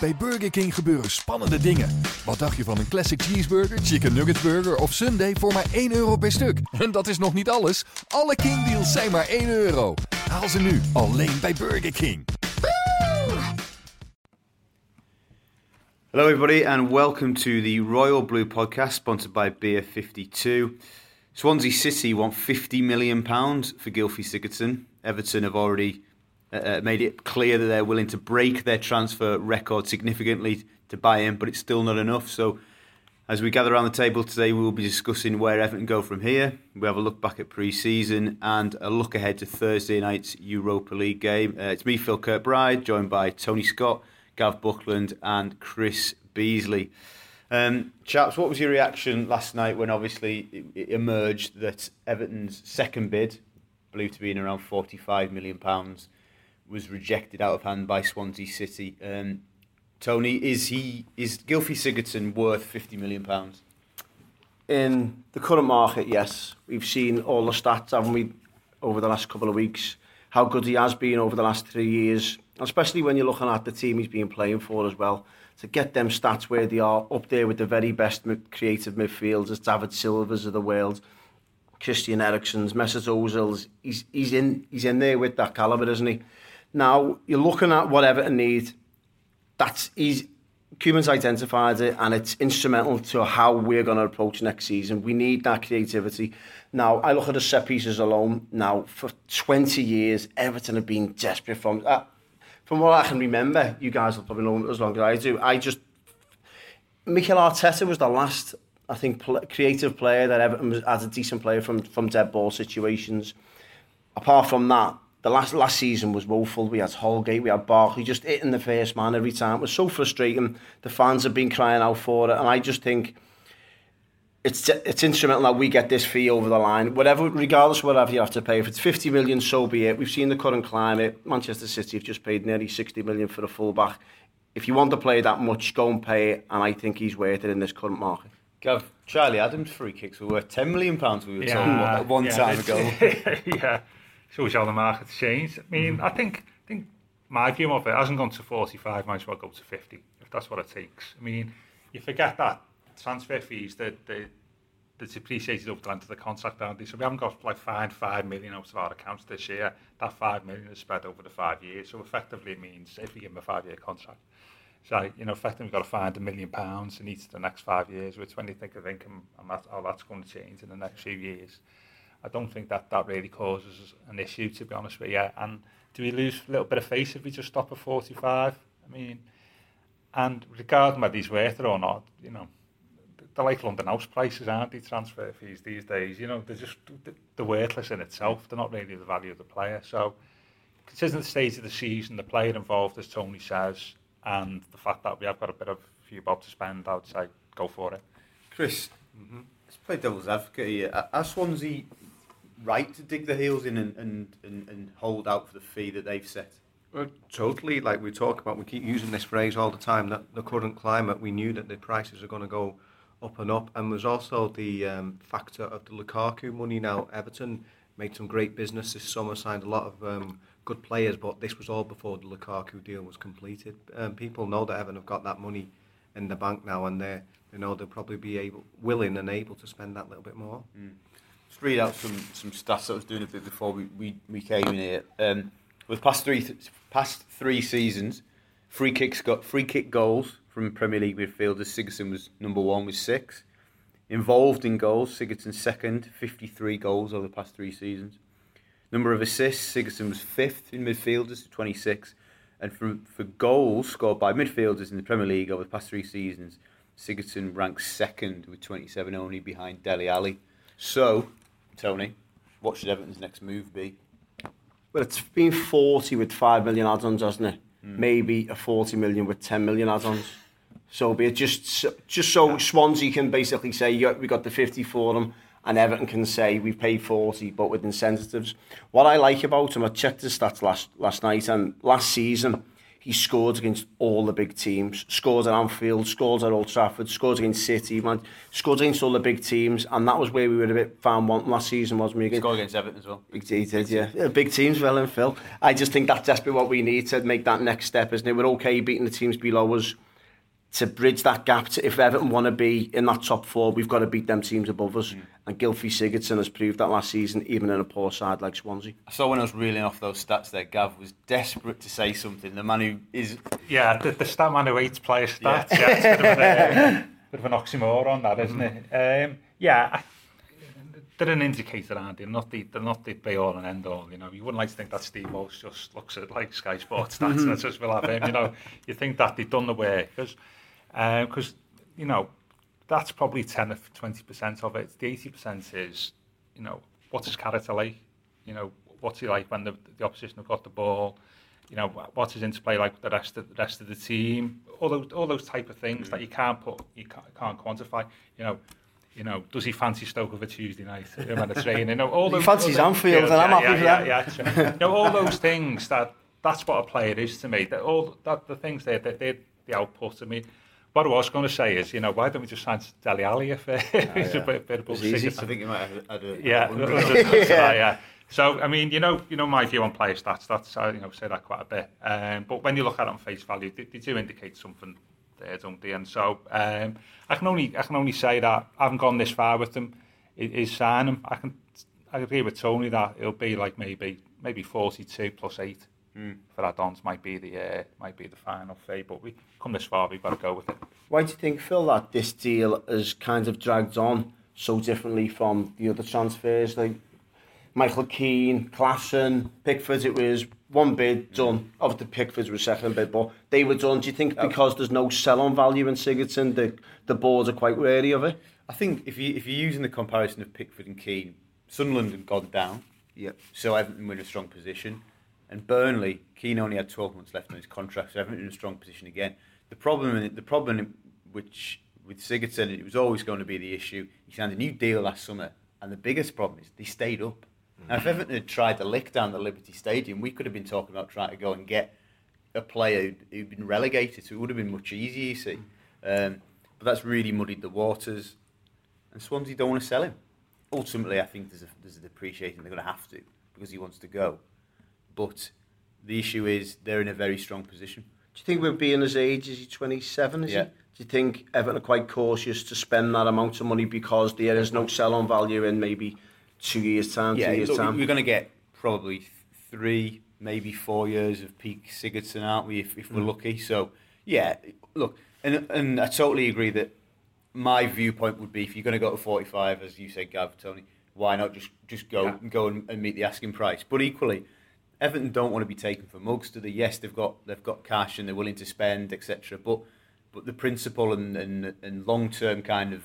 Bij Burger King gebeuren spannende dingen. Wat dacht je van een classic cheeseburger, chicken nugget burger of sundae voor maar 1 euro per stuk? En dat is nog niet alles. Alle King deals zijn maar 1 euro. Haal ze nu alleen bij Burger King. Hello, everybody, and welcome to the Royal Blue podcast sponsored by Beer 52. Swansea City want £50 million for Gylfi Sigurdsson. Everton have already uh, uh, made it clear that they're willing to break their transfer record significantly to buy him, but it's still not enough. So, as we gather around the table today, we will be discussing where Everton go from here. We have a look back at pre season and a look ahead to Thursday night's Europa League game. Uh, it's me, Phil Kirkbride, joined by Tony Scott, Gav Buckland, and Chris Beasley. Um, chaps, what was your reaction last night when obviously it, it emerged that Everton's second bid, believed to be in around £45 million, was rejected out of hand by Swansea City? Um, Tony, is he is Gylfi Sigurdsson worth £50 million? in the current market, yes. We've seen all the stats, haven't we, over the last couple of weeks, how good he has been over the last three years, especially when you're looking at the team he's been playing for as well. To get them stats where they are up there with the very best creative midfielders, David Silvas of the world, Christian Eriksen's, Mesut Ozil's, he's, he's, in, he's in there with that calibre, isn't he? Now, you're looking at what Everton need. That's, he's, Koeman's identified it and it's instrumental to how we're going to approach next season. We need that creativity. Now, I look at the set pieces alone. Now, for 20 years, Everton have been desperate from... Uh, from what I can remember, you guys will probably know as long as I do, I just... Mikel Arteta was the last, I think, pl- creative player that Everton was, had a decent player from, from dead ball situations. Apart from that, the last last season was woeful. We had Holgate, we had Barkley just hitting the first man every time. It was so frustrating. The fans have been crying out for it, and I just think it's it's instrumental that we get this fee over the line. Whatever, regardless of whatever you have to pay, if it's 50 million, so be it. We've seen the current climate. Manchester City have just paid nearly 60 million for a fullback. If you want to play that much, go and pay it, and I think he's worth it in this current market. Gav, Charlie Adams free kicks were worth £10 million, we were Yeah, told at one yeah, time ago. yeah, how the market's changed. I mean, mm-hmm. I think I think my view of it hasn't gone to 45, might as well go to 50, if that's what it takes. I mean, you forget that transfer fees, that they, that's appreciated over the length of the contract, aren't they? So we haven't got like fined 5 million out of our accounts this year. That 5 million is spread over the five years. So effectively it means if we give him a five-year contract, so, you know, effectively we've got to find a million pounds in each of the next five years, which when you think of income and that, how that's going to change in the next few years, I don't think that that really causes an issue, to be honest with you. And do we lose a little bit of face if we just stop at 45? I mean, and regarding whether he's worth it or not, you know, they're like London house prices, aren't they, transfer fees these days? You know, they're just, they're worthless in itself. They're not really the value of the player. So, considering the stage of the season, the player involved, as Tony says, and the fact that we have got a bit of a few bob to spend, I would say go for it. Chris, mm-hmm. let's play devil's advocate here. Are- Are Swansea right to dig their heels in and, and, and, and hold out for the fee that they've set? Well, totally. Like we talk about, we keep using this phrase all the time. That the current climate, we knew that the prices are going to go up and up. And there's also the um, factor of the Lukaku money. Now Everton made some great business this summer, signed a lot of um, good players, but this was all before the Lukaku deal was completed. Um, people know that Everton have got that money in the bank now, and they they know they'll probably be able, willing and able to spend that little bit more. Just read out some, some stats I was doing a bit before we, we, we came in here. Um, with past three th- past three seasons, free kicks got free kick goals from Premier League midfielders. Sigurdsson was number one with six. Involved in goals, Sigurdsson second, 53 goals over the past three seasons. Number of assists, Sigurdsson was fifth in midfielders, 26. And for, for goals scored by midfielders in the Premier League over the past three seasons, Sigurdsson ranks second with 27, only behind Dele Alli. So, Tony, what should Everton's next move be? Well, it's been 40 with 5 million add-ons, hasn't it? Hmm. maybe a 40 million with 10 million add-ons. So be it just just so Swansea can basically say "Yeah, we got the 50 for them and Everton can say we've paid 40 but with incentives. What I like about him, I checked his stats last last night and last season he scored against all the big teams. Scored at Anfield, scored at Old Trafford, scored against City, man, scored against all the big teams, and that was where we were a bit found wanting last season, wasn't we? Scored against Everton as well. Big he did, yeah. yeah. Big teams, well and Phil. I just think that's desperately what we need to make that next step, isn't it? We're okay beating the teams below us to bridge that gap. To, if Everton want to be in that top four, we've got to beat them teams above us. Mm. And Gylfi Sigurdsson has proved that last season, even in a poor side like Swansea. I saw when I was reeling off those stats there, Gav was desperate to say something. The man who is... Yeah, the, the stat man who hates player stats. Yeah, yeah it's a bit of, an, uh, bit of an oxymoron, that, isn't mm. it? Um, yeah, I, they're an indicator, aren't they? They're not the, they're not the be all and end all. You know, you wouldn't like to think that Steve Walsh just looks at like Sky Sports stats. that's just will have him. You know, you think that they've done the work because because um, you know that's probably 10 or 20 percent of it. The 80 percent is you know what's his character like. You know what's he like when the, the opposition have got the ball. You know what's his interplay like with the rest of the rest of the team. All those all those type of things mm. that you can't put you can't, can't quantify. You know you know, does he fancy Stoke a Tuesday night when it's raining? You know, all those, he fancies all those, Anfield, and I'm happy yeah, for that. Yeah, yeah, you know, all those things that that's what a player is to me. That all that the things there that they the output to me. what I was going to say is, you know, why don't we just sign Dali Ali if uh, ah, oh, yeah. a bit, bit of easy. I think you might have had a, yeah, yeah. yeah. So, I mean, you know, you know my view on player stats, that's, I you know, say that quite a bit. Um, but when you look at it on face value, they, they do indicate something there, don't they? And so, um, I, can only, I can only say that I haven't gone this far with them, is sign him. I can I agree with Tony that it'll be like maybe maybe 42 plus 8 mm. for add-ons might be the uh, might be the final fee. But we come this far, we've got to go with it. Why do you think, Phil, that this deal has kind of dragged on so differently from the other transfers? Like Michael Keane, Klaassen, Pickford, it was one bid done. Obviously, Pickford was second bid, but they were done. Do you think because there's no sell-on value in Sigurdsson, the the boards are quite wary of it? I think if you if you're using the comparison of Pickford and Keane, Sunderland had gone down. Yep. So Everton were in a strong position. And Burnley, Keane only had 12 months left on his contract, so Everton in a strong position again. The problem, the problem which with Sigurdsson, it was always going to be the issue. He signed a new deal last summer, and the biggest problem is they stayed up. Mm-hmm. Now, if Everton had tried to lick down the Liberty Stadium, we could have been talking about trying to go and get a player who'd, who'd been relegated, so it would have been much easier, you see. Um, but that's really muddied the waters, and Swansea don't want to sell him. Ultimately, I think there's a, there's a depreciation they're going to have to because he wants to go. But the issue is they're in a very strong position. Do you think we're being his age? Is he 27? Is yeah. he? Do you think Everton are quite cautious to spend that amount of money because there is no sell-on value in maybe two years' time, yeah, two years' look, time? We're going to get probably three, maybe four years of peak Sigurdsson, aren't we, if, if we're mm. lucky? So, yeah, look, and, and I totally agree that my viewpoint would be if you're going to go to 45, as you said, Gav, Tony, why not just, just go, yeah. go and, and meet the asking price? But equally, Everton don't want to be taken for mugs, do they? Yes, they've got they've got cash and they're willing to spend, etc. But but the principle and and, and long term kind of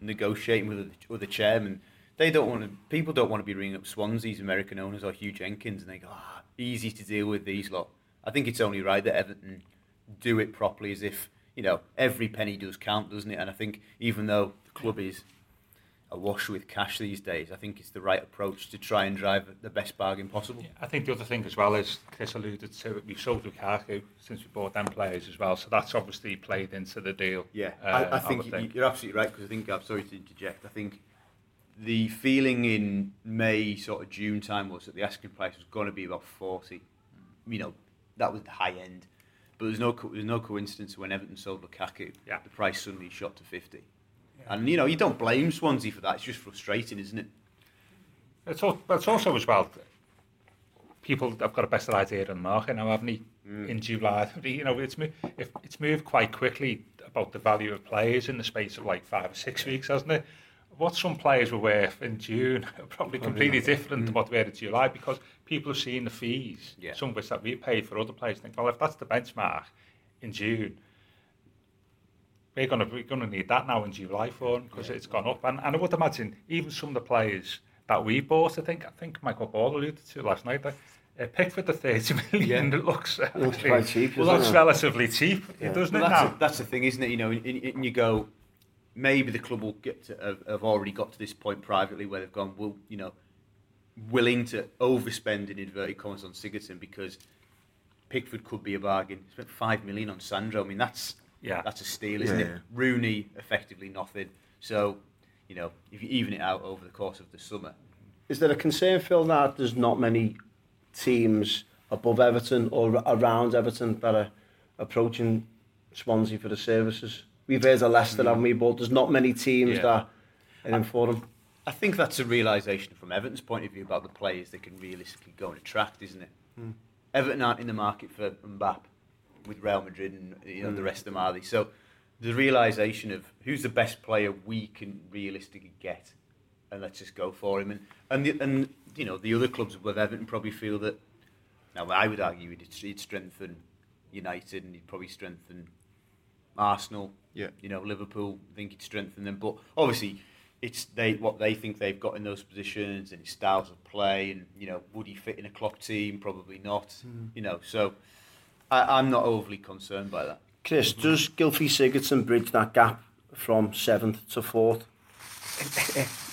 negotiating with the, with the chairman, they don't want to. People don't want to be ringing up Swansea's American owners or Huw Jenkins, and they go, ah, easy to deal with these lot. I think it's only right that Everton do it properly, as if you know every penny does count, doesn't it? And I think even though the club is awash with cash these days. I think it's the right approach to try and drive the best bargain possible. Yeah, I think the other thing as well is Chris alluded to we've sold Lukaku since we bought them players as well, so that's obviously played into the deal. Yeah, uh, I, I, think I you're absolutely right because I think I'm sorry to interject. I think the feeling in May, sort of June time, was that the asking price was going to be about forty. You know, that was the high end. But there's no there's no coincidence when Everton sold Lukaku, yeah. the price suddenly shot to fifty. And you know, you don't blame Swansea for that. It's just frustrating, isn't it? It's, all, it's also as well. People have got a better idea of the market now, haven't they? Mm. In July, you know, it's if it's moved quite quickly about the value of players in the space of like five or six weeks, hasn't it? What some players were worth in June are probably completely different mm. to what they were in July because people have seen the fees, yeah. some of which that we paid for other players. Think, well, if that's the benchmark in June, we're going to we're going to need that now in July for because yeah. it's gone up. And, and I would imagine even some of the players that we bought, I think I think Michael Ball alluded to last night, that Uh, Pickford the 30 million Yeah. it looks, looks actually- quite cheap, Well, that's it? relatively cheap, Yeah. doesn't Well, it that's, now? the- that's the thing, isn't it? You know, and, and you go, maybe the club will get to, have, have already got to this point privately where they've gone, well, you know, willing to overspend in inverted commas on Sigurdsson because Pickford could be a bargain. Spent five million on Sandro. I mean, that's Yeah. that's a steal, isn't Yeah, it? Rooney effectively nothing. So, you know, if you even it out over the course of the summer, Is there a concern, Phil, that there's not many teams above Everton or around Everton that are approaching Swansea for the services? We've heard of Leicester, haven't we? But there's not many teams Yeah. that are in for them. I think that's a realisation from Everton's point of view about the players they can realistically go and attract, isn't it? Hmm. Everton aren't in the market for Mbappe with Real Madrid and you know, the mm. rest of them are they? So the realisation of who's the best player we can realistically get, and let's just go for him. And and the, and you know the other clubs with Everton probably feel that. Now I would argue he'd, he'd strengthen United and he'd probably strengthen Arsenal. Yeah. You know Liverpool. I think he'd strengthen them, but obviously it's they what they think they've got in those positions and his styles of play and you know would he fit in a Klopp team probably not mm. you know so I, I'm not overly concerned by that Chris, mm-hmm. does Gylfi Sigurdsson bridge that gap from seventh to fourth?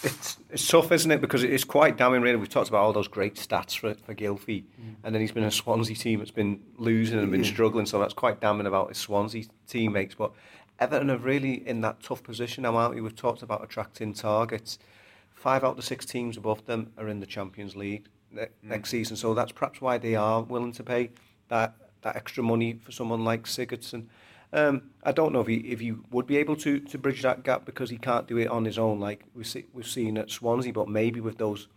it's, it's tough, isn't it? Because it's quite damning, really. We've talked about all those great stats for, for Gylfi, mm. and then he's been a Swansea team that's been losing and been mm. struggling, so that's quite damning about his Swansea teammates. But Everton are really in that tough position now, aren't we? We've talked about attracting targets. Five out of the six teams above them are in the Champions League ne- mm. next season, so that's perhaps why they are willing to pay that, that extra money for someone like Sigurdsson. Um, I don't know if he if he would be able to to bridge that gap because he can't do it on his own like we see, we've seen at Swansea, but maybe with those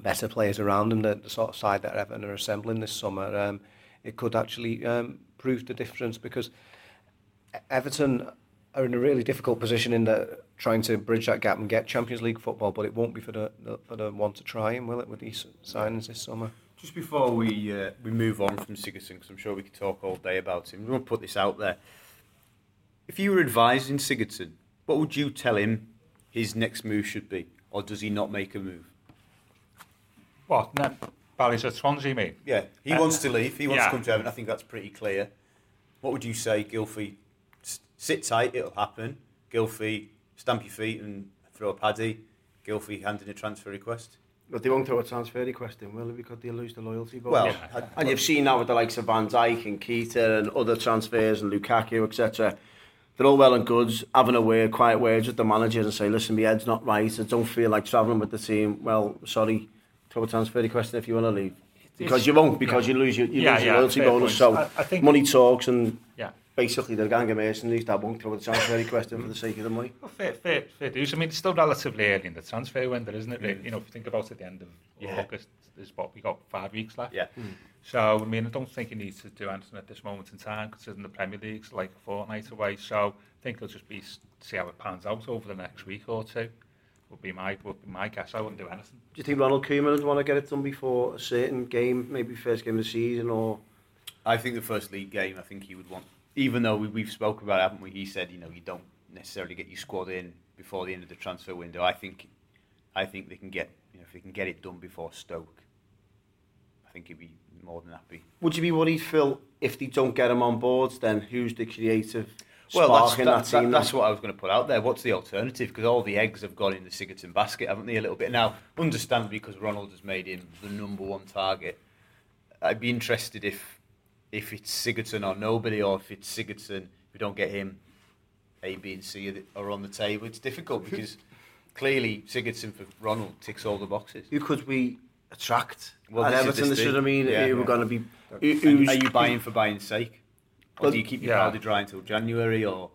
better players around him, the, the sort of side that Everton are assembling this summer, um, it could actually um, prove the difference because Everton are in a really difficult position in the trying to bridge that gap and get Champions League football, but it won't be for the, the for the one to try and will it with these signings this summer? Just before we uh, we move on from Sigurdsson because I'm sure we could talk all day about him we want to put this out there if you were advising Sigurdsson what would you tell him his next move should be or does he not make a move What? No, Bally's at Swansea, mate. Yeah, he Uh, wants to leave. He wants yeah. to come to Everton. I think that's pretty clear. What would you say, Gylfi? S- Sit tight, it'll happen. Gylfi, stamp your feet and throw a paddy. Gylfi handing a transfer request. But they won't throw a transfer request in, will they? Because they lose the loyalty vote. Well, yeah. I, and you've seen now with the likes of Van Dijk and Keita and other transfers and Lukaku, etc. They're all well and good, having a word, quiet words with the manager and say, listen, my head's not right, I don't feel like travelling with the team. Well, sorry, throw a transfer request in if you want to leave. Because it's, you won't, because yeah. you lose your, you yeah, lose your yeah, loyalty bonus. Point. So I, I think, money talks and... Yeah basically they're gang of mercenaries that won't throw transfer request in for the sake of the money. Well, fair, fair, fair dues. I mean, it's still relatively early in the transfer window, isn't it? Really? Mm. You know, if you think about it, the end of yeah. August there's what we got five weeks left. Yeah. Mm. So, I mean, I don't think you need to do anything at this moment in time, considering the Premier League's like a fortnight away. So, I think it'll just be see how it pans out over the next week or two. Would be my would be my guess. I wouldn't do anything. Do you think Ronald Koeman would want to get it done before a certain game, maybe first game of the season, or? I think the first league game. I think he would want even though we, we've spoken about it, haven't we? He said, you know, you don't necessarily get your squad in before the end of the transfer window. I think, I think they can get, you know, if they can get it done before Stoke, I think he'd be more than happy. would you be worried, Phil, if they don't get him on board? Then who's the creative Well, that's, that, that, team? that- that's what I was going to put out there. What's the alternative? Because all the eggs have gone in the Sigurdsson basket, haven't they? A little bit now. Understandably, because Ronald has made him the number one target. I'd be interested if if it's Sigurdsson or nobody, or if it's Sigurdsson. We don't get him. A, B, and C are- are on the table. It's difficult because clearly Sigurdsson for Ronald ticks all the boxes. Who could we attract? Well, at this is Everton, this this is thing. what I mean. Yeah. who we're going to be? Who, who's, are you buying for buying's sake, or Well, do you keep your yeah. powder dry until January? Or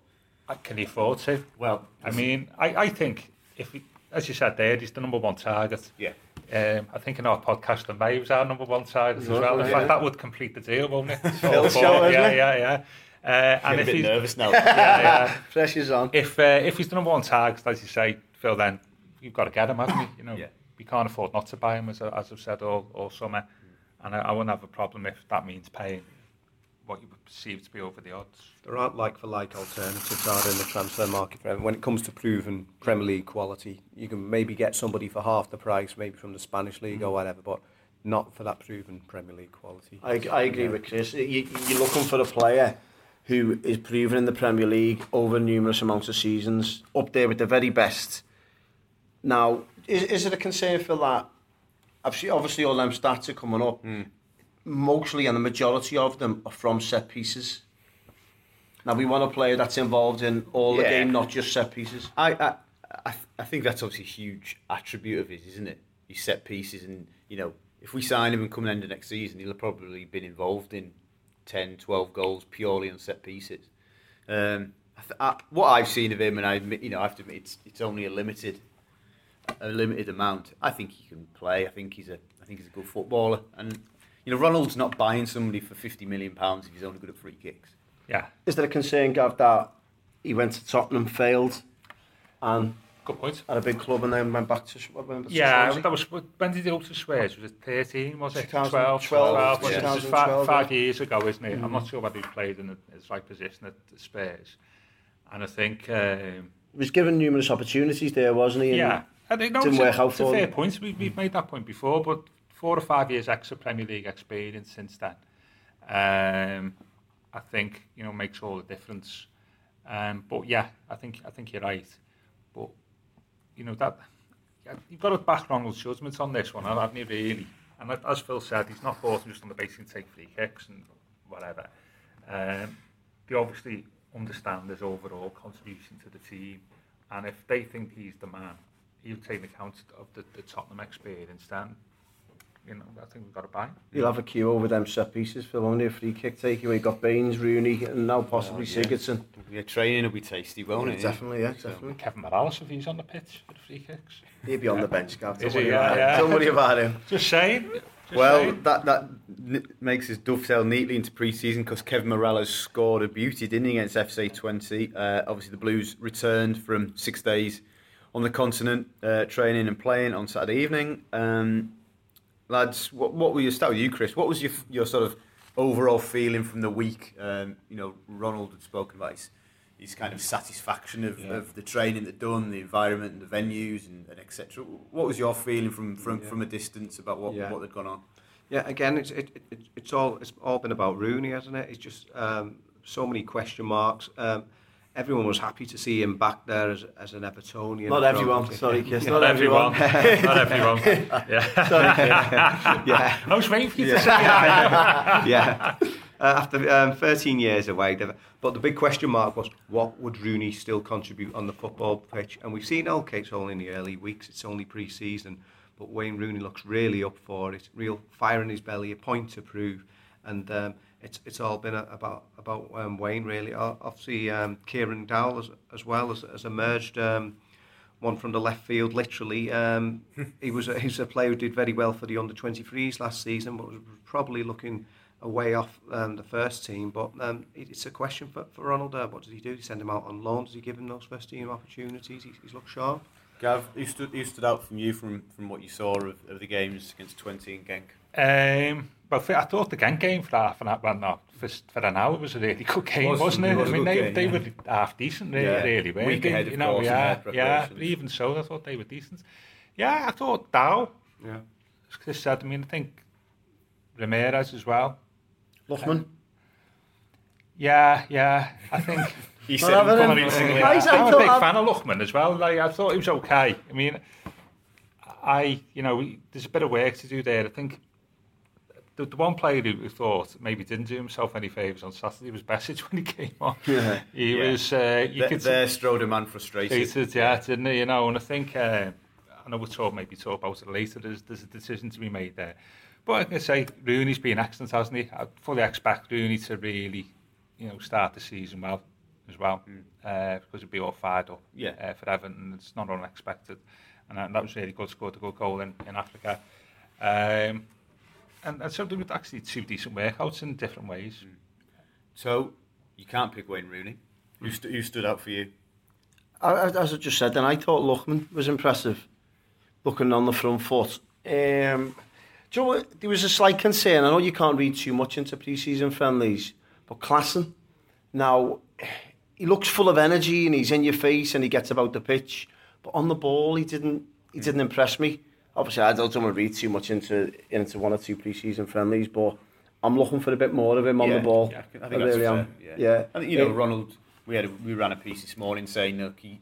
Uh, Can he afford to? well, I mean, I, I think if, he, as you said there, he's the number one target. yeah. Um, I think in our podcast, the May was our number one target as well. In yeah. fact, that would complete the deal, won't it? But- show, yeah, yeah, yeah. Uh, and a if bit he's, nervous now. yeah, yeah. Pressure's on. if uh, if he's the number one target, as you say, Phil, then you've got to get him, haven't you? You know, Yeah. we can't afford not to buy him, as, as I've said all, all summer. And I, I wouldn't have a problem if that means paying what you perceive to be over the odds. There aren't like for like alternatives are in the transfer market for. When it comes to proven Premier League quality, you can maybe get somebody for half the price, maybe from the Spanish league or mm. whatever. But not for that proven Premier League quality. I, I agree with Chris. You, you're looking for a player who is proven in the Premier League over numerous amounts of seasons, up there with the very best. Now, is, is it a concern for that? I've seen, obviously, all them stats are coming up. Mm. Mostly, and the majority of them are from set pieces. Now, we want a player that's involved in all the game, not just set pieces. I, I, I, I think that's obviously a huge attribute of his, isn't it? His set pieces, and you know, if we sign him and come end of next season, he'll have probably been involved in 10, 12 goals purely on set pieces. Um, I th- I, what I've seen of him, and I admit, you know, I have to admit, it's, it's only a limited, a limited amount. I think he can play. I think he's a, I think he's a good footballer, and you know, Ronald's not buying somebody for 50 million pounds if he's only good at free kicks. Yeah, Is there a concern, Gav, that he went to Tottenham, failed, and good point. at a big club, and then went back to, went back to Yeah, Swansea? that was when did he go to Spurs? Was it 13? Was it 12? 2012, 12, was it? yeah. This is five, 2012, five yeah. years ago, isn't it? I'm not sure whether he played in the- his right position at the Spurs. And I think, um, He was given numerous opportunities there, wasn't he? And yeah, I think no, didn't it's, a, work out it's a for fair him. point. We, we've made that point before, but four or five years extra Premier League experience since then, um, I think you know makes all the difference. Um, but yeah, I think I think you're right. But you know that you've got to back Ronald's judgment on this one, haven't you? Really, and as Phil said, he's not bought just on the basis take free kicks and whatever. Um, they obviously understand his overall contribution to the team, and if they think he's the man, he'll take account of the, the Tottenham experience. Then, you know, I think we've got to buy. him. You'll have a queue over them set pieces for only a free kick taker. Where you got Baines, Rooney, and now possibly Oh, yeah. Sigurdsson. Yeah, training will be tasty, won't it? definitely, yeah, So- definitely. Kevin Mirallas if he's on the pitch for the free kicks. He'll be on the bench, Gav. Don't Is worry he? about Yeah, him. Don't worry about him. Just saying. Just Well, saying. that that n- makes us dovetail neatly into pre-season because Kevin Mirallas scored a beauty, didn't he, against FC Twente. Uh, obviously, the Blues returned from six days on the continent, uh, training and playing on Saturday evening. Um, lads, what, what were your start with you, Chris? What was your your sort of overall feeling from the week? Um, you know, Ronald had spoken about his, his kind of satisfaction of, of the training that done, the environment, and the venues, and, and etc. What was your feeling from from, Yeah. from a distance about what Yeah. what had gone on? Yeah, again, it's it, it, it's all it's all been about Rooney, hasn't it? It's just um, so many question marks. Um, everyone was happy to see him back there as, as an Evertonian. Not everyone. Sorry, Kiss. Not Not everyone. everyone. Not everyone. Yeah. yeah, I was waiting for you to say that. yeah. Uh, after um, 13 years away, but the big question mark was what would Rooney still contribute on the football pitch? And we've seen okay, it's only in the early weeks, it's only pre-season, but Wayne Rooney looks really up for it, real fire in his belly, a point to prove, and um, it's it's all been a, about about um, Wayne really. Obviously, um, Kieran Dowell as, as well has, has emerged. Um, one from the left field, literally. Um, he was a, he was a player who did very well for the under 23s last season, but was probably looking a way off um, the first team. But um, it- it's a question for, for Ronald. Uh, what does he do? Does he send him out on loan? Does he give him those first team opportunities? He's, he's looked sharp. Gav, who stood, who stood out from you from, from what you saw of, of the games against Twente and Genk? Um, well, for, I thought the Genk game for half an hour, well, no, for, for an hour was a really good game, Was- wasn't it? it was I mean, they, game, they yeah. were half decent, really, Yeah. really weren't Week they? ahead, you know, course, yeah, yeah, even so, I thought they were decent. Yeah, I thought Dow, Yeah. as Chris said, I mean, I think Ramirez as well. Luchman. Yeah, yeah, I think... He said I I'm a big fan of Luchman as well. Like I thought he was okay. I mean, I you know we, there's a bit of work to do there. I think the, the one player who thought maybe didn't do himself any favours on Saturday was Besic when he came on. Yeah. He Yeah. was uh, you There, could there strode a man frustrated. frustrated, yeah, didn't he? You know, and I think uh, I know we'll talk maybe talk about it later. There's there's a decision to be made there. But I can say Rooney's been excellent, hasn't he? I fully expect Rooney to really, you know, start the season well as well, uh, because he'll be all fired up Yeah. uh, for Everton. It's not unexpected, and that, that was really good. Scored a good goal in, in Africa, um, and, and so they were actually two decent workouts in different ways. So, you can't pick Wayne Rooney. Who, st- who stood out for you? I- I- As I just said, then I thought Lookman was impressive, looking on the front foot. Um, do you know what? There was a slight concern. I know you can't read too much into pre-season friendlies, but Klaassen, now, he looks full of energy and he's in your face and he gets about the pitch. But on the ball, he didn't. He didn't impress me. Obviously I don't want to read too much into into one or two pre-season friendlies, but I'm looking for a bit more of him on Yeah, the ball. yeah, I think I that's really fair, am. yeah. yeah. I think, you know, It- Ronald, we had a, we ran a piece this morning saying, look, he,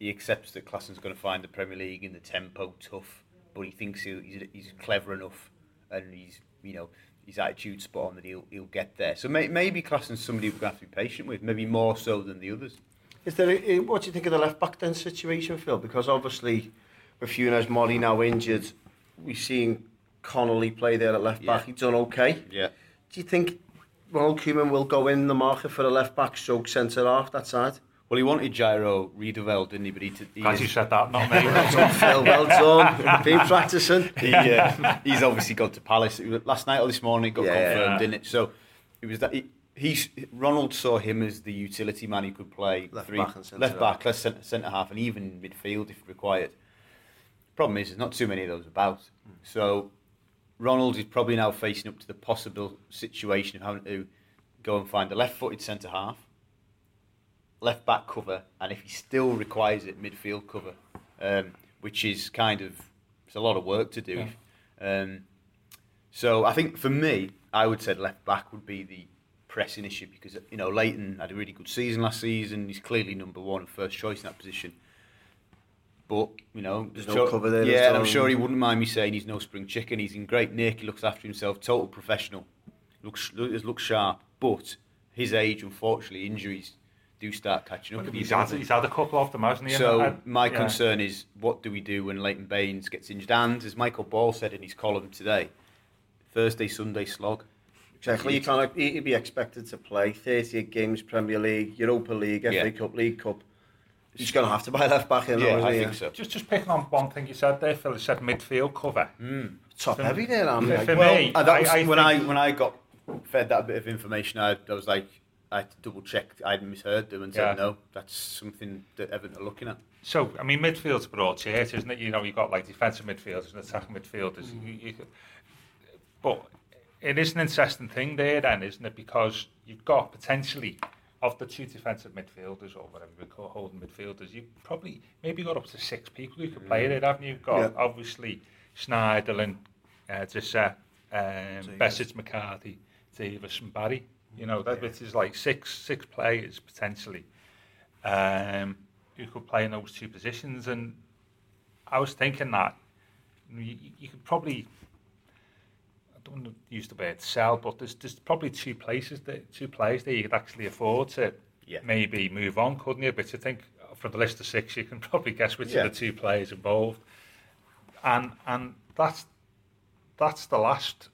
he accepts that Klaassen's going to find the Premier League in the tempo tough, but he thinks he'll, he's, he's clever enough and he's, you know, his attitude spot on that he'll, he'll get there. So may, maybe Klaassen's somebody we're going to have to be patient with, maybe more so than the others. Is there? A, what do you think of the left back then situation, Phil? Because obviously, with Funes Mori now injured, we've seen Connolly play there at left back. Yeah. He's done okay. Yeah. Do you think Ronald Koeman will go in the market for a left back stroke centre half that side? Well, he wanted Jairo Riedewald, didn't he? But he, he Glad you said that, not me. Well done, Phil. Well done. Been practicing. he, uh, he's obviously gone to Palace. Last night or this morning it got Yeah. confirmed, didn't it? So it was that he, he's Ronald saw him as the utility man who could play Left three, back and centre left back, left centre, centre half, and even midfield if required. Problem is, there's not too many of those about. So Ronald is probably now facing up to the possible situation of having to go and find a left-footed centre half, left back cover, and if he still requires it, midfield cover, um, which is kind of it's a lot of work to do. Um, so I think for me, I would say left back would be the pressing issue because you know Leighton had a really good season last season. He's clearly number one and first choice in that position. But you know, There's I'm no sure- cover there, Yeah, and I'm sure he wouldn't mind me saying he's no spring chicken. He's in great nick. He looks after himself. Total professional. Looks looks, looks sharp. But his age, unfortunately, injuries do start catching up. with he's, had, he's had a couple of them, hasn't he? So And- uh, my yeah. concern is, what do we do when Leighton Baines gets injured? And as Michael Ball said in his column today, Thursday, Sunday slog. Exactly. You can't. He'd be expected to play 38 games, Premier League, Europa League, FA Yeah. Cup, League Cup. He's going to have to buy left back in. Yeah, though, I isn't think so. Just, just picking on one thing you said there, Phil. You said midfield cover. Top heavy there, aren't For- they? for Well, me, uh, that was, I- I when think- I when I got fed that bit of information, I, I was like, I had to double check. I'd misheard them and said, no, that's something that Everton are looking at. So, I mean, midfield's broad church, isn't it? You know, you've got like defensive midfielders and attacking midfielders. You, you, could- but it is an interesting thing there, then, isn't it? Because you've got potentially of the two defensive midfielders or whatever we call holding midfielders, you probably maybe got up to six people who could play there, haven't you? You've got Yeah. obviously Schneiderlin, uh, Jesse, um, Besic, McCarthy, Davis, and Barry. You know, that which is like six six players potentially um, who could play in those two positions. And I was thinking that you, you could probably, don't use the word sell, but there's, there's probably two places, that, two players that you could actually afford to Yeah. maybe move on, couldn't you? But I think for the list of six, you can probably guess which Yeah. of the two players involved. And and that's that's the last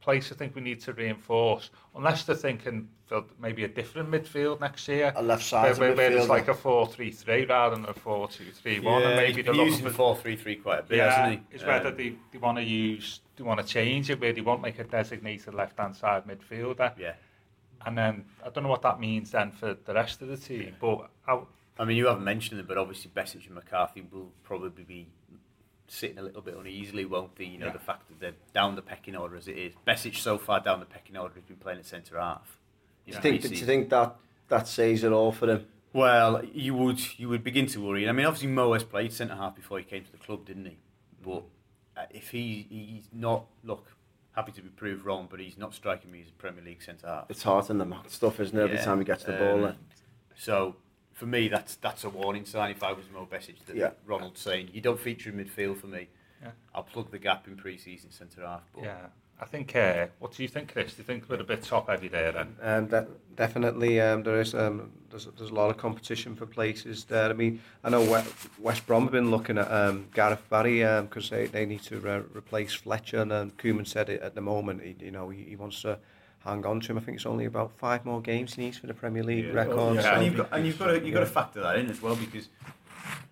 place I think we need to reinforce, unless they're thinking for maybe a different midfield next year. A left where, side where, where it's like a 4-3-3 rather than a 4-2-3-1. and maybe he's they're been looking using for- four three three quite a bit, yeah, hasn't he? it's whether Um, they, they want to use, they want to change it, where they want like a designated left-hand side midfielder. yeah. And then, I don't know what that means then for the rest of the team, but I, I mean, you haven't mentioned them, but obviously Besic and McCarthy will probably be sitting a little bit uneasily, won't they? You know, Yeah. the fact that they're down the pecking order as it is. Besic so far down the pecking order has been playing at centre half. Do you think, do you think that that says it all for him? Well, you would you would begin to worry. I mean, obviously Mo has played centre half before he came to the club, didn't he? But uh, if he he's not look happy to be proved wrong, but he's not striking me as a Premier League centre half. It's hard in the mat stuff, isn't it? Every Yeah, time he gets the um, ball. There. So for me, that's that's a warning sign. If I was Mo Besic, that Yeah. Ronald's saying you don't feature in midfield for me. Yeah. I'll plug the gap in pre-season centre half. But yeah, I think, uh, what do you think, Chris? Do you think we're a bit top-heavy there then? Um, de- definitely, um, there is um, there's, there's a lot of competition for places there. I mean, I know West, West Brom have been looking at um, Gareth Barry because they, they need to re- replace Fletcher, and um, Koeman said it at the moment. He, you know, he, he wants to hang on to him. I think it's only about five more games he needs for the Premier League record. Oh, Yeah, so- and you've got and you've got to you've got to factor that in as well because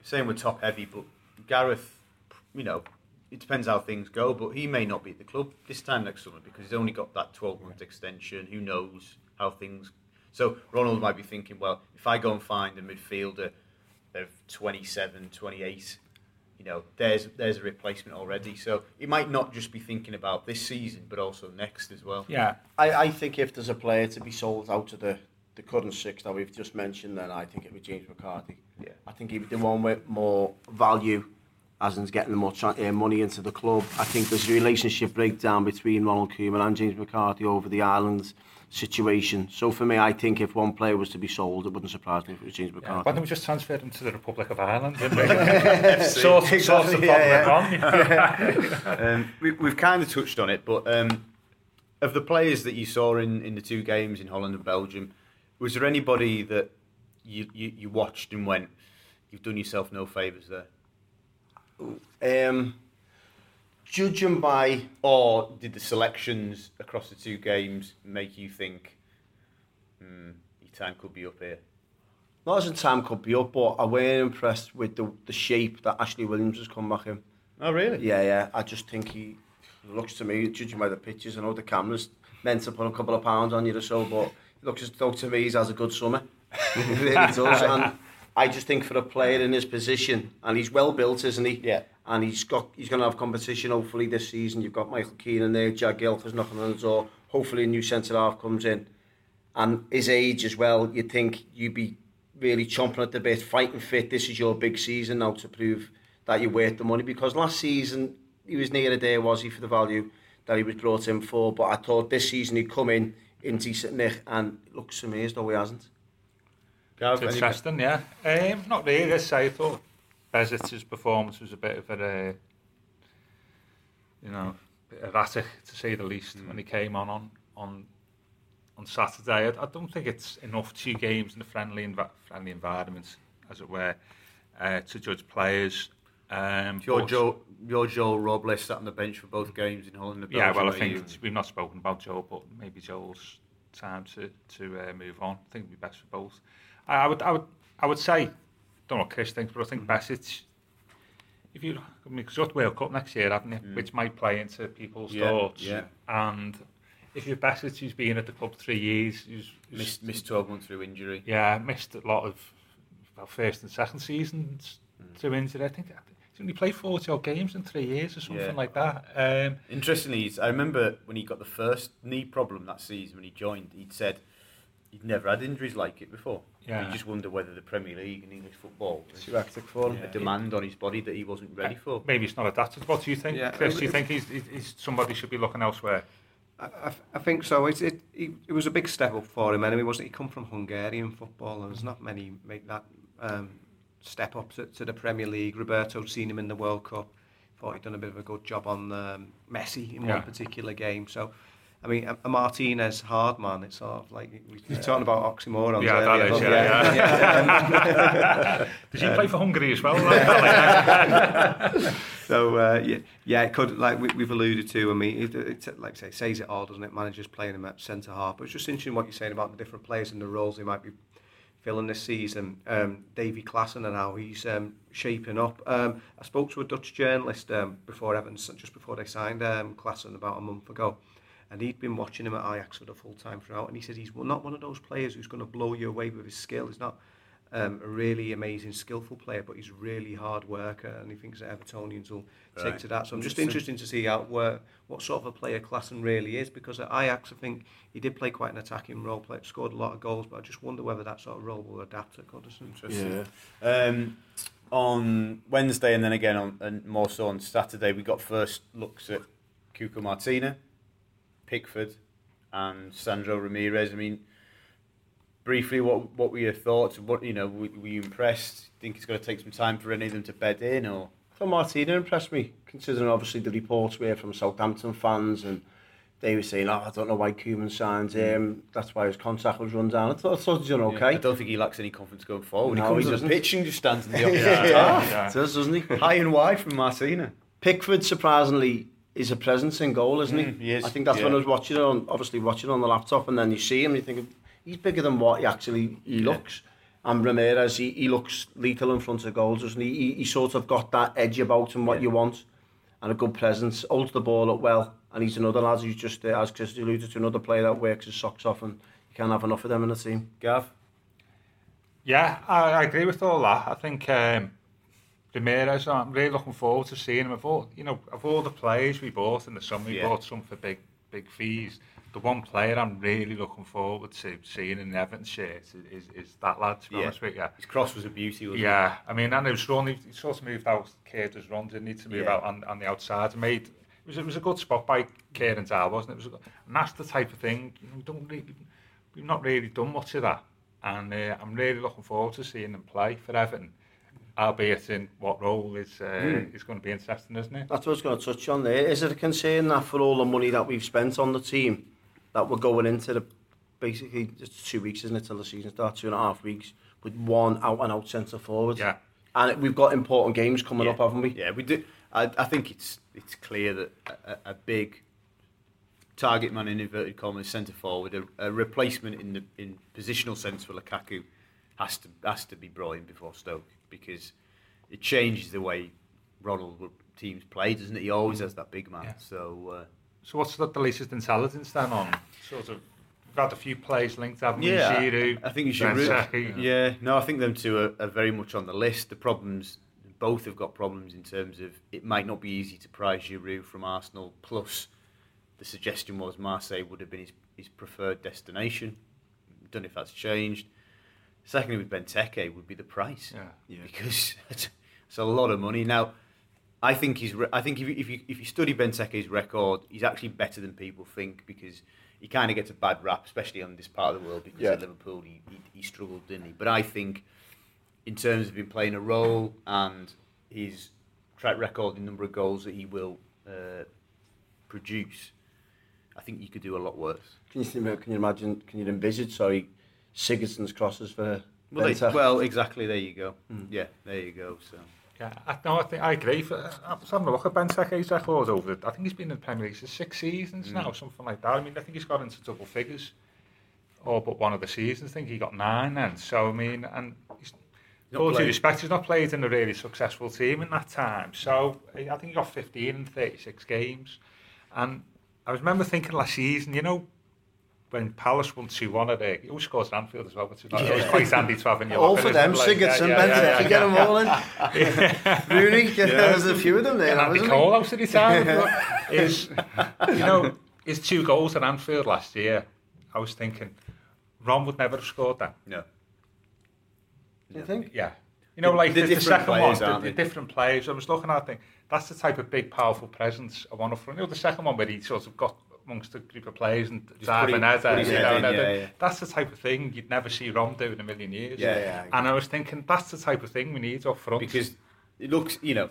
saying we're top heavy, but Gareth, you know, it depends how things go. But he may not be at the club this time next summer because he's only got that twelve month extension. Who knows how things? So Ronald might be thinking, well, if I go and find a midfielder of 27, 28, you know, there's there's a replacement already. So he might not just be thinking about this season, but also next as well. Yeah, I, I think if there's a player to be sold out of the, the current six that we've just mentioned, then I think it would be James McCarthy. Yeah. I think he'd be the one with more value as in getting the more tra- uh, money into the club. I think there's a relationship breakdown between Ronald Koeman and James McCarthy over the Ireland situation. So for me, I think if one player was to be sold, it wouldn't surprise me if it was James McCarthy. Why McCarthy. don't we just transfer them to the Republic of Ireland? didn't we? sort, sort the problem yeah, on. Um, we, we've kind of touched on it, but um, of the players that you saw in, in the two games in Holland and Belgium, was there anybody that you, you, you watched and went, you've done yourself no favours there? Um, judging by Or did the selections across the two games make you think, hmm, your time could be up here? not as in time could be up, but I weren't impressed with the, the shape that Ashley Williams has come back in. Oh, really? Yeah, yeah. I just think he looks to me, judging by the pictures, I know the camera's meant to put a couple of pounds on you or so, but it looks as though to me he's has a good summer. Really does. And I just think for a player in his position, and he's well built, isn't he? Yeah. And he's got he's going to have competition hopefully this season. You've got Michael Keenan there, Jack Gilfers knocking on the door. Hopefully a new centre half comes in. And his age as well, you'd think you'd be really chomping at the bit, fighting fit. This is your big season now to prove that you're worth the money. Because last season, he was near a day, was he, for the value that he was brought in for. But I thought this season he'd come in in decent nick, and looks as though he hasn't. Gav, It's any- interesting, yeah. Um, not really, as I thought Besic's performance was a bit of a, uh, you know, bit erratic to say the least when he came on on on, on Saturday. I, I don't think it's enough two games in a friendly env- friendly environment, as it were, uh, to judge players. Um, Your but- Joe, your Joel Robles sat on the bench for both games in Holland Yeah, well, I think we've not spoken about Joel, but maybe Joel's time to to uh, move on. I think it'd be best for both. I, I would, I would, I would say, don't know what Chris thinks, but I think mm. Besic. If you, I because you've got World Cup next year, haven't you? Mm. Which might play into people's Yeah, thoughts. yeah. And if you're Besic, who's been at the club three years, who's, missed, missed 12 months through injury. yeah, missed a lot of well, first and second seasons mm. through injury. I think only played 40 odd games in three years or something Yeah. like that. Um, Interestingly, I remember when he got the first knee problem that season when he joined, he'd said he'd never had injuries like it before. Yeah. He just wonder whether the Premier League and English football was Too hectic for him. a demand on his body that he wasn't ready for. Maybe it's not adapted. What do you think, Yeah, Chris? Do you think he's, he's, he's somebody should be looking elsewhere? I, I, I think so. It, it, it, it was a big step up for him. Anyway, wasn't he? He come from Hungarian football, and there's not many make that um, step up to, to the Premier League. Roberto's seen him in the World Cup. Thought he'd done a bit of a good job on um, Messi in Yeah. one particular game. So, I mean, a, a Martinez hard man. It's sort of like we we're talking about oxymorons. Yeah, that earlier, is, but yeah, yeah. Does he play for Hungary as well? So uh, yeah, yeah, it could like we, we've alluded to. I mean, it, it, like I say, says it all, doesn't it? Managers playing him at centre half, but it's just interesting what you're saying about the different players and the roles they might be filling this season. Um, Davy Klaassen and how he's um, shaping up. Um, I spoke to a Dutch journalist um, before Evans, just before they signed um, Klaassen about a month ago. And he'd been watching him at Ajax for the full time throughout, and he said he's not one of those players who's going to blow you away with his skill. He's not um, a really amazing, skillful player, but he's really hard worker, and he thinks that Evertonians will take Right. to that. So I'm just interested to see how where, what sort of a player Klaassen really is, because at Ajax, I think he did play quite an attacking role, play, scored a lot of goals, but I just wonder whether that sort of role will adapt at Goodison. Interesting. Um, on Wednesday and then again on and more so on Saturday, we got first looks at Cuco Martina, Pickford, and Sandro Ramirez. I mean, briefly, what what were your thoughts? What you know, were, were you impressed? Think it's going to take some time for any of them to bed in, or So Martina impressed me, considering obviously the reports were from Southampton fans and they were saying, oh, I don't know why Koeman signed hmm. him. That's why his contract was run down. I thought, I thought he's done okay. I don't think he lacks any confidence going forward. No, he comes he the doesn't. pitch and just stands in the opposite Yeah, half. yeah. Does, doesn't he? High and wide from Martina. Pickford, surprisingly, is a presence in goal, isn't he? Mm, he is, I think that's yeah. when I was watching it on, obviously watching it on the laptop, and then you see him, and you think he's bigger than what he actually he looks. And Ramirez, he, he looks lethal in front of goals, doesn't he? He, he sort of got that edge about him, what you want, and a good presence. Holds the ball up well, and he's another lad who's just, uh, as Chris alluded to, another player that works his socks off, and you can't have enough of them in the team. Gav. Yeah, I, I agree with all that. I think um, Ramirez, I'm really looking forward to seeing him. Of all, you know, of all the players we bought in the summer, we yeah. bought some for big, big fees. The one player I'm really looking forward to seeing in Everton shirt is, is, is that lad, to be yeah. honest with you. His cross was a beauty, wasn't yeah. it? Yeah, I mean, and it was run, he, he sort of moved out, Kerr was run, didn't need to move yeah. out on, on the outside. He made, it was, it was a good spot by Kerr and Dal, wasn't it? it was a, and that's the type of thing, you know, we don't really, we've not really done much of that. And uh, I'm really looking forward to seeing him play for Everton. Albeit in what role is, uh, is going to be interesting, isn't it? That's what I was going to touch on there. Is it a concern that for all the money that we've spent on the team, that we're going into the basically it's two weeks, isn't it, till the season starts, two and a half weeks, with one out and out centre forward. Yeah. And it, we've got important games coming Yeah. up, haven't we? Yeah, we do. I, I think it's it's clear that a, a big target man in inverted commas, centre forward, a, a replacement in the in positional sense for Lukaku has to has to be brought in before Stoke because it changes the way Ronald teams play, doesn't it? He always has that big man. Yeah. So uh, So what's the, the latest intelligence then on sort of, we've had a few plays linked, haven't we? yeah, Giroud, I, I think you should. Benteke. yeah, no, I think them two are, are very much on the list. The problems, both have got problems in terms of it might not be easy to prize Giroud from Arsenal. Plus, the suggestion was Marseille would have been his, his preferred destination. Don't know if that's changed. Secondly, with Benteke would be the price. Yeah. because it's, it's a lot of money now. I think he's. re- I think if you, if you if you study Benteke's record, he's actually better than people think because he kind of gets a bad rap, especially on this part of the world. Because Yeah. at Liverpool, he, he he struggled, didn't he? But I think, in terms of him playing a role and his track record the number of goals that he will uh, produce, I think you could do a lot worse. Can you, think- can you imagine, can you envisage, sorry, Sigurdsson's crosses for Well, they, well, exactly. There you go. Hmm. Yeah, there you go. So. Yeah, I, no, I think I agree. For, I was having a look at Benteke's record over. I think he's been in the Premier League for six seasons now, something like that. I mean, I think he's got into double figures, all but one of the seasons. I think he got nine then. So I mean, and he's, Not all due respect, he's not played in a really successful team in that time. So I I think he got 15 in 36 games, and I remember thinking last season, you know. When Palace won 2 1 at it, he always scores at Anfield as well, which is always quite handy to have in your all for them, it? Like, yeah, Sigurdsson, yeah, yeah, Benteke, yeah, get them all in. Rooney, there's a few of them there, and Andy Cole there? out of the time. but is you know his two goals at Anfield last year. I was thinking, Rom would never have scored that. No. You think? Yeah, you know, like the the, the, second players, one, the, the different players. I was looking at, think that's the type of big, powerful presence I want to front. You know, the second one where he sort of got amongst a group of players and diving put head, his- put his you know, in, yeah, yeah. that's the type of thing you'd never see Rom do in a million years. Yeah, yeah, And I was thinking that's the type of thing we need off front. because it looks, you know,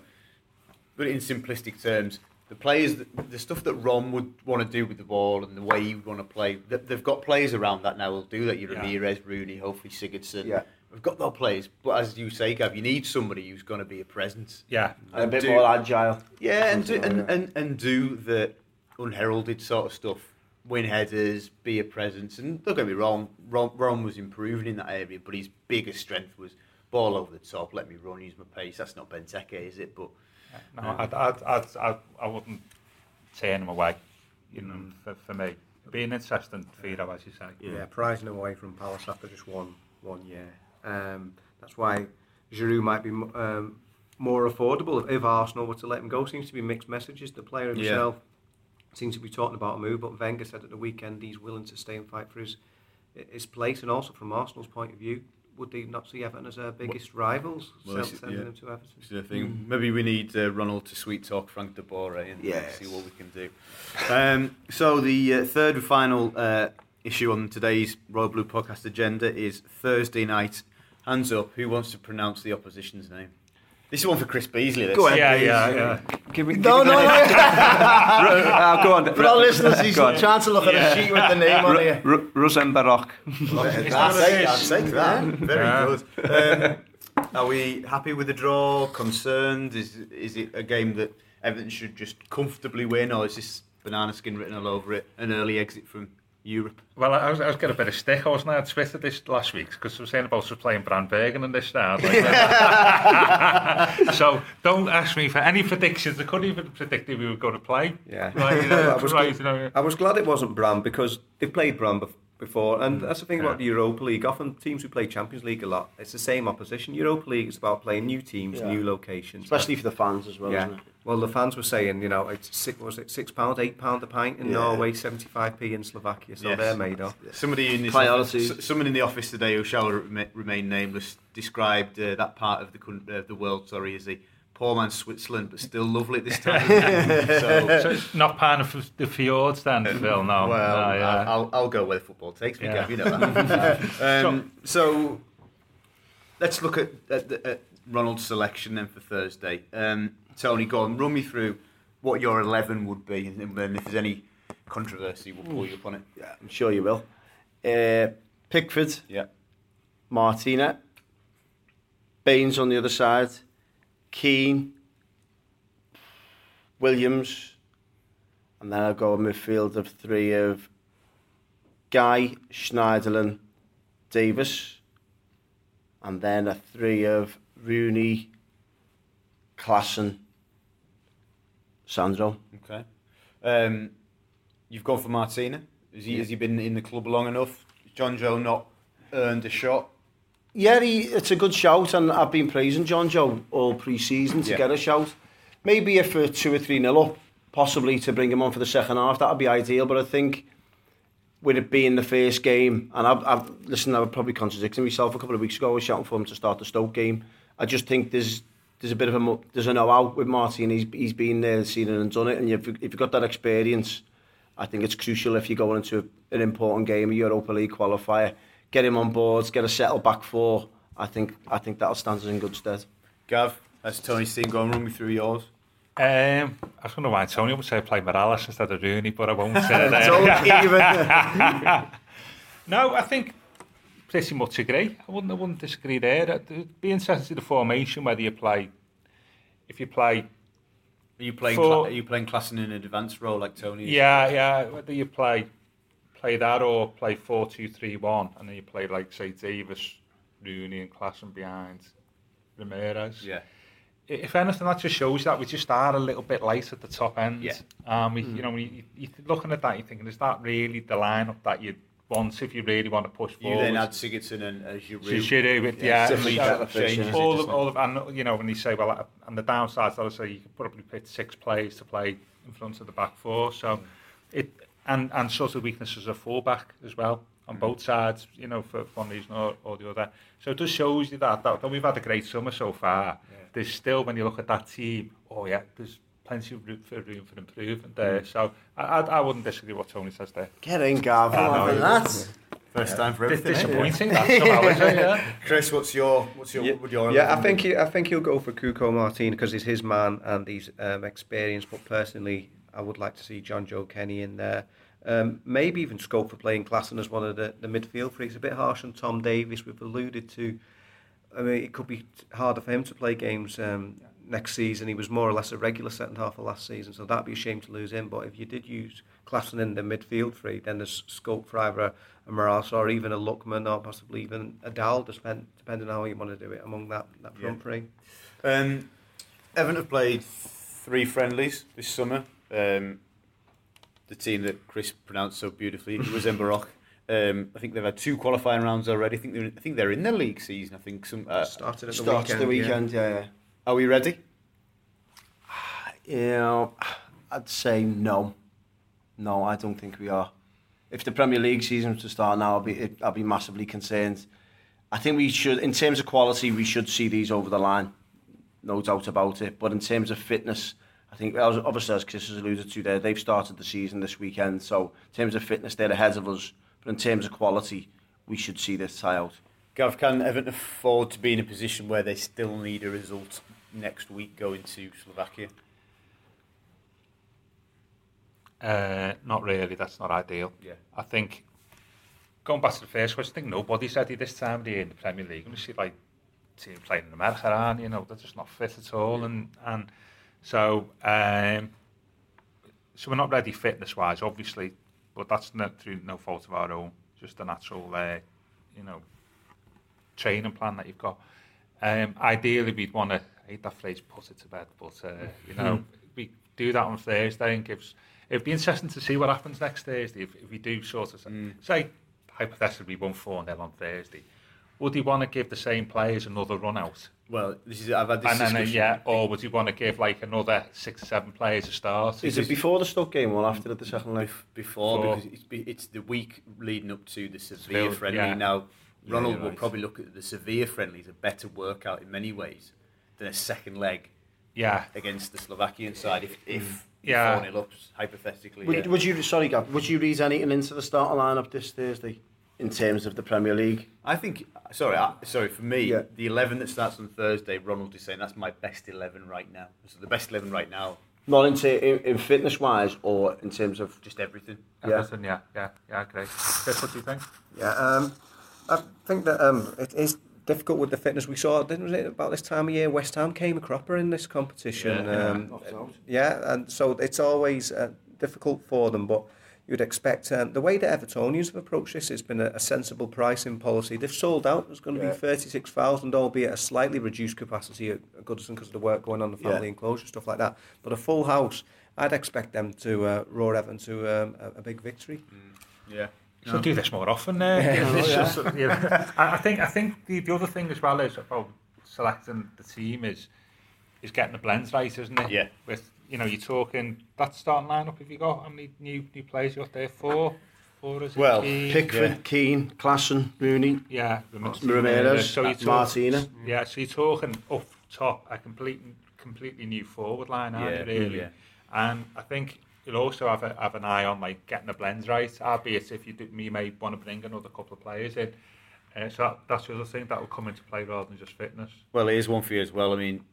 but in simplistic terms, the players, that, the stuff that Rom would want to do with the ball and the way he would want to play, they've got players around that now who'll do that. Your Yeah. Ramirez, Rooney, hopefully Sigurdsson. Yeah. We've got those players, but as you say, Gav, you need somebody who's going to be a presence. yeah, And a bit do- more agile. Yeah, and do, and, and, and do the unheralded sort of stuff. Win headers, be a presence. And don't get me wrong, Rom, Rom was improving in that area, but his biggest strength was ball over the top, let me run, use my pace. That's not Benteke, is it? But No, I'd, I'd, I'd, I'd, I wouldn't turn him away, you know, Mm. for, for me. Being interesting for you, as you say. Yeah, prizing away from Palace after just one one year. Um, that's why Giroud might be um, more affordable if, if Arsenal were to let him go. Seems to be mixed messages. The player Yeah. Himself seems to be talking about a move, but Wenger said at the weekend he's willing to stay and fight for his his place. And also from Arsenal's point of view, would they not see Everton as their biggest rivals, Well, sell- this is- sending yeah. them to Everton? It's the thing. Maybe we need uh, Ronald to sweet talk Frank de Boer and Yes. see what we can do. Um, so the uh, third and final uh, issue on today's Royal Blue podcast agenda is Thursday night. Hands up, who wants to pronounce the opposition's name? This is one for Chris Beasley. This. Go ahead. Yeah, yeah, yeah. Give me, No, no, no. uh, go on. For our listeners, he's Go on. trying to look at a sheet with the name on here. R- Ružomberok. I'll take, I'll take that. Very Yeah. good. Um, are we happy with the draw? Concerned? Is is it a game that Everton should just comfortably win, or is this banana skin written all over it? An early exit from Europe. Well, I was, I was getting a bit of stick, I wasn't I, on Twitter this last week, because I was saying about us playing Brann Bergen and this start. Like, so don't ask me for any predictions. I couldn't even predict if we were going to play. Yeah. Right, you know, I was right, you know, I was glad it wasn't Brann because they've played Brann bef- before. And that's the thing Yeah. about the Europa League. Often teams who play Champions League a lot, it's the same opposition. Europa League is about playing new teams, Yeah. new locations. Especially for the fans as well, yeah. isn't it? Well, the fans were saying, you know, it's six, was it six pound, eight pound a pint in Yeah. Norway, seventy five p in Slovakia. So Yes. they're made off. Somebody in this office, someone in the office today who shall remain nameless described uh, that part of the country, uh, the world, sorry, as a poor man's Switzerland, but still lovely at this time. so, So it's not part of the fjords then, Phil, no. well, no, yeah. I'll, I'll go where the football takes me, Yeah. Gav, you know that. um, so let's look at, at, at Ronald's selection then for Thursday. Um, Tony, go on, run me through what your 11 would be, and then if there's any controversy, we'll pull you up on it. Yeah, I'm sure you will. Uh, Pickford, Yeah. Martina, Baines on the other side, Keane, Williams, and then I'll go a midfield of three of Guy, Schneiderlin, Davis, and then a three of Rooney, Klassen, Sandro. Okay. Um, you've gone for Martina. Has he, yeah. has he been in the club long enough? John Joe not earned a shot? Yeah, he, it's a good shout, and I've been praising Jonjoe all pre-season to Yeah. get a shout. Maybe if we're two or three nil up, possibly to bring him on for the second half, that would be ideal. But I think with it being the first game, and I've, I've listen, I was probably contradicting myself a couple of weeks ago. I was shouting for him to start the Stoke game. I just think there's there's a bit of a there's a know-how with Martin. He's he's been there, seen it, and done it. And if if you've got that experience, I think it's crucial if you're going into an important game, a Europa League qualifier, get him on board, get a settle back four. I think I think that'll stand us in good stead. Gav, as Tony's team, go and run me through yours. Um, I was going to why Tony would say I play Mirallas instead of Rooney, but I won't say that. Don't even. No, I think pretty much agree. I wouldn't, I wouldn't disagree there. It'd be interesting to see the formation, whether you play, if you play, Are you playing? For- Cla- are you playing Klaassen in an advanced role like Tony? yeah, yeah, whether you play, play that or play four two three one, and then you play like say Davies, Rooney, and Klaassen behind Ramirez. Yeah. If anything, that just shows that we just are a little bit light at the top end. Yeah. Um, we, you know, when you, you, you're looking at that, you're thinking, is that really the lineup that you want if you really want to push forward? You then add Sigurdsson and uh, Giroud. Giroud with, yeah, so- better all of, all of, and you know when you say well, uh, and the downsides, obviously you could probably pick six players to play in front of the back four. So it and and sort of weaknesses of fullback as well on both sides. You know for one reason or, or the other. So it just shows you that that, that we've had a great summer so far. There's still when you look at that team, oh yeah, there's plenty of room for room for improvement there. So I, I, I wouldn't disagree with what Tony says there. Get in, Gav. I know, Than yeah. that. First time for Dis- everything. eh? disappointing that somehow, is it? Yeah. Chris, what's your what's your Yeah, would your yeah, I think he, I think he'll go for Cuco Martin because he's his man and he's um, experienced. But personally, I would like to see Jonjoe Kenny in there. Um, maybe even scope for playing Klaassen as one of the, the midfield three. He's a bit harsh on Tom Davies. We've alluded to. I mean, it could be harder for him to play games um, next season. He was more or less a regular second half of last season, so that'd be a shame to lose him. But if you did use Klaassen in the midfield three, then there's scope for either a, a Mirallas or even a Lookman or possibly even a Dal, depend, depending on how you want to do it among that, that front Yeah. three. Um, Everton have played three friendlies this summer. Um, the team that Chris pronounced so beautifully was Emberock. Um, I think they've had two qualifying rounds already. I think they're, I think they're in the league season. I think some. Uh, Started at the weekend. the weekend, yeah. yeah. are we ready? You know, I'd say no. No, I don't think we are. If the Premier League season was to start now, I'll be I'll be massively concerned. I think we should, in terms of quality, we should see these over the line, no doubt about it. But in terms of fitness, I think as- obviously as Chris has alluded to there, they've started the season this weekend. So in terms of fitness, they're ahead of us. But in terms of quality, we should see this tie out. Gav, can Everton afford to be in a position where they still need a result next week going to Slovakia? Uh, not really. That's not ideal. Yeah. I think going back to the first question, I think nobody's ready this time of the year in the Premier League. When you see like teams playing in America, aren't you know they're just not fit at all, and and so um, so we're not ready fitness wise, obviously, but that's not through no fault of our own. Just the natural, uh, you know, training plan that you've got. Um, ideally, we'd want to. Hate that phrase, put it to bed, but uh, you know, we do that on Thursday and gives. It'd be interesting to see what happens next Thursday if, if we do sort of say, say hypothetically won 4 0 on Thursday, would he want to give the same players another run out? Well, this is I've had this And then, uh, discussion. yeah, or would he want to give like another six or seven players a start? Is it before the Stoke game or after the second leg? before Before. because it's, it's the week leading up to the Sevilla Seville, friendly. yeah. Now, Ronald you're will right. probably look at the Sevilla friendly as a better workout in many ways than a second leg Yeah, against the Slovakian side. If if Yeah. four 0 hypothetically, Would, yeah. would you, sorry, Gav, would you read anything into the starting lineup this Thursday in terms of the Premier League? I think sorry, I, sorry for me, Yeah. the eleven that starts on Thursday, Ronald is saying that's my best eleven right now. So the best eleven right now, Not in, ter- in, in fitness wise or in terms of just everything. Yeah. Everton, yeah, yeah, yeah, great. Chris, what do you think? Yeah, um, I think that um, it is difficult with the fitness. We saw, didn't it, about this time of year, West Ham came a cropper in this competition. Yeah, um, knocked out. yeah, and so it's always uh, difficult for them, but you'd expect um, the way that Evertonians have approached this has been a, a sensible pricing policy. They've sold out. There's going to Yeah. be 36,000, albeit a slightly reduced capacity at, at Goodison because of the work going on, the family Yeah. enclosure, stuff like that. But a full house, I'd expect them to uh, roar Everton to um, a, a big victory. Yeah. Should do this more often. Uh, yeah, it's just, yeah. I I think I think the, the other thing as well is about selecting the team is is getting the blends right, isn't it? Yeah. With you know, you're talking that starting lineup. Have you got how many new new players you got there? Four, four is it? Well, Keane? Pickford, Keane, Klaassen, Rooney, Yeah, Ramirez, so you're talking, Martina. Yeah, so you're talking up top a complete, completely new forward line, aren't Yeah, you, really? yeah. And I think you'll also have a, have an eye on like getting the blends right. Albeit if you do, you may want to bring another couple of players in. Uh, so that, that's the other thing that will come into play rather than just fitness. Well, it is one for you as well. I mean,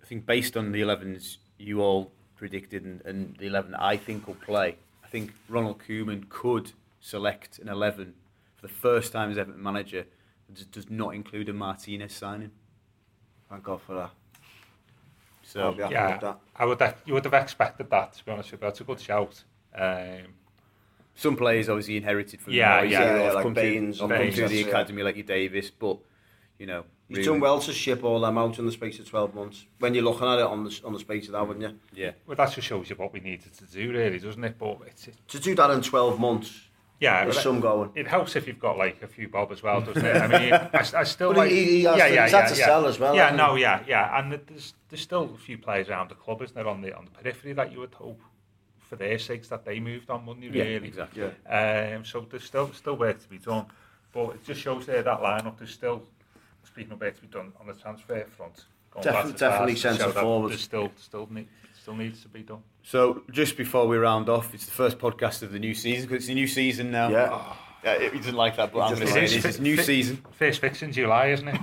I think based on the 11s you all predicted and, and the 11 I think will play, I think Ronald Koeman could select an 11 for the first time as Everton manager that does- does not include a Martinez signing. Thank God for that. So, I'll be happy yeah. I would have, you would have expected that. To be honest with you, that's a good shout. Um, some players obviously inherited from Yeah, the Moyes yeah, yeah, have like come Baines through, and come Baines, through the yeah. academy like your Davies, but, you know, He's really- done well to ship all them out in the space of 12 months. When you're looking at it on the, on the space of that, wouldn't you? Yeah. well, that just shows you what we needed to do, really, doesn't it? But it's, To do that in 12 months, yeah, there's some going. It helps if you've got like a few bob as well, doesn't it? I mean, I, I still But like. he- he has to- he's had to sell as well, Yeah, he? no, yeah, yeah, and there's there's still a few players around the club, isn't there, on the on the periphery that you would hope for their sakes that they moved on Monday, Yeah, really. exactly. Um, so there's still still work to be done, but it just shows there that lineup. There's still speaking of work to be done on the transfer front. going Defi- back to definitely start, to show centre that forward. Still still need, still needs to be done. So, just before we round off, it's the first podcast of the new season because it's a new season now. Yeah. Yeah, he doesn't like that, but I'm going to say like it is. It's new season. First fixture in July, isn't it?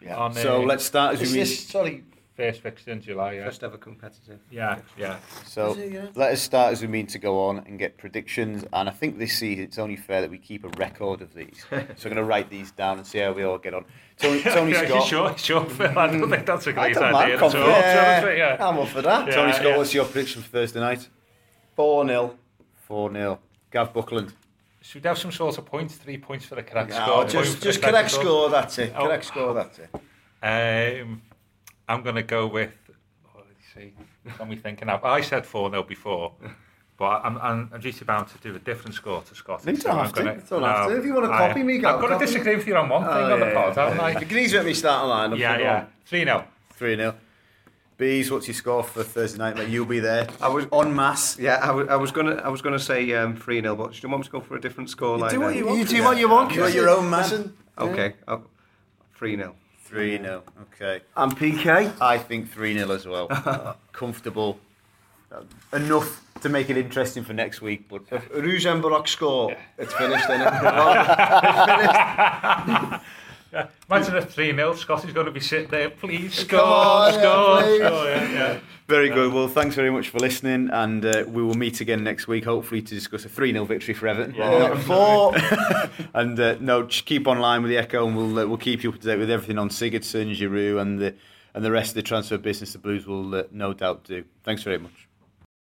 Yeah. On, So uh, let's start as Is we this, sorry, first fixture in July. Yeah. First ever competitive. Yeah, yeah. so it, yeah? let us start as we mean to go on and get predictions. And I think this season it's only fair that we keep a record of these. so I'm going to write these down and see how we all get on. Tony, Tony yeah, Scott. Sure, sure, Phil. I don't think that's a I great don't idea. mind. at all, Confident. to be honest with you, Yeah, yeah. I'm up for that. Yeah. Tony Scott, what's your prediction for Thursday night? 4 0. 4 0. Gav Buckland. Should we have some sort of points? Three points for the correct score. No, point just just correct score. score, that's it. Oh. Correct score, that's it. Um, I'm going to go with. Oh, let's see. What am I thinking of? I said 4 0 before, but I'm, I'm, I'm just about to do a different score to Scott. You don't have to. You don't have to. If you wanna I- copy me, I've got to disagree with you on one thing Oh, on the yeah, pod, yeah, haven't yeah. I? You can easily let me start a line. Yeah, yeah. 3 0. 3 0. Bees, what's your score for Thursday night? Mate? You'll be there. I was En masse. Yeah, I was, I was gonna I was gonna say um, three 0 but do you want me to go for a different score line? do what then? you want. You do what you want. You got your own man. Listen, Okay, oh, three 0 3 0. Okay. I'm PK. I think 3 0 as well. Uh, Comfortable. Uh, enough to make it interesting for next week, but If Rosenborg score, it's finished, isn't it? Imagine a 3 0. Scotty's going to be sitting there. Please score, Come on, yeah, please. score. Yeah, yeah. very good. Well, thanks very much for listening, and uh, we will meet again next week, hopefully, to discuss a 3 0 victory for Everton. Uh, four. and uh, no, just keep online with the Echo, and we'll uh, we'll keep you up to date with everything on Sigurdsson, Giroud, and the and the rest of the transfer business. The Blues will uh, no doubt do. Thanks very much.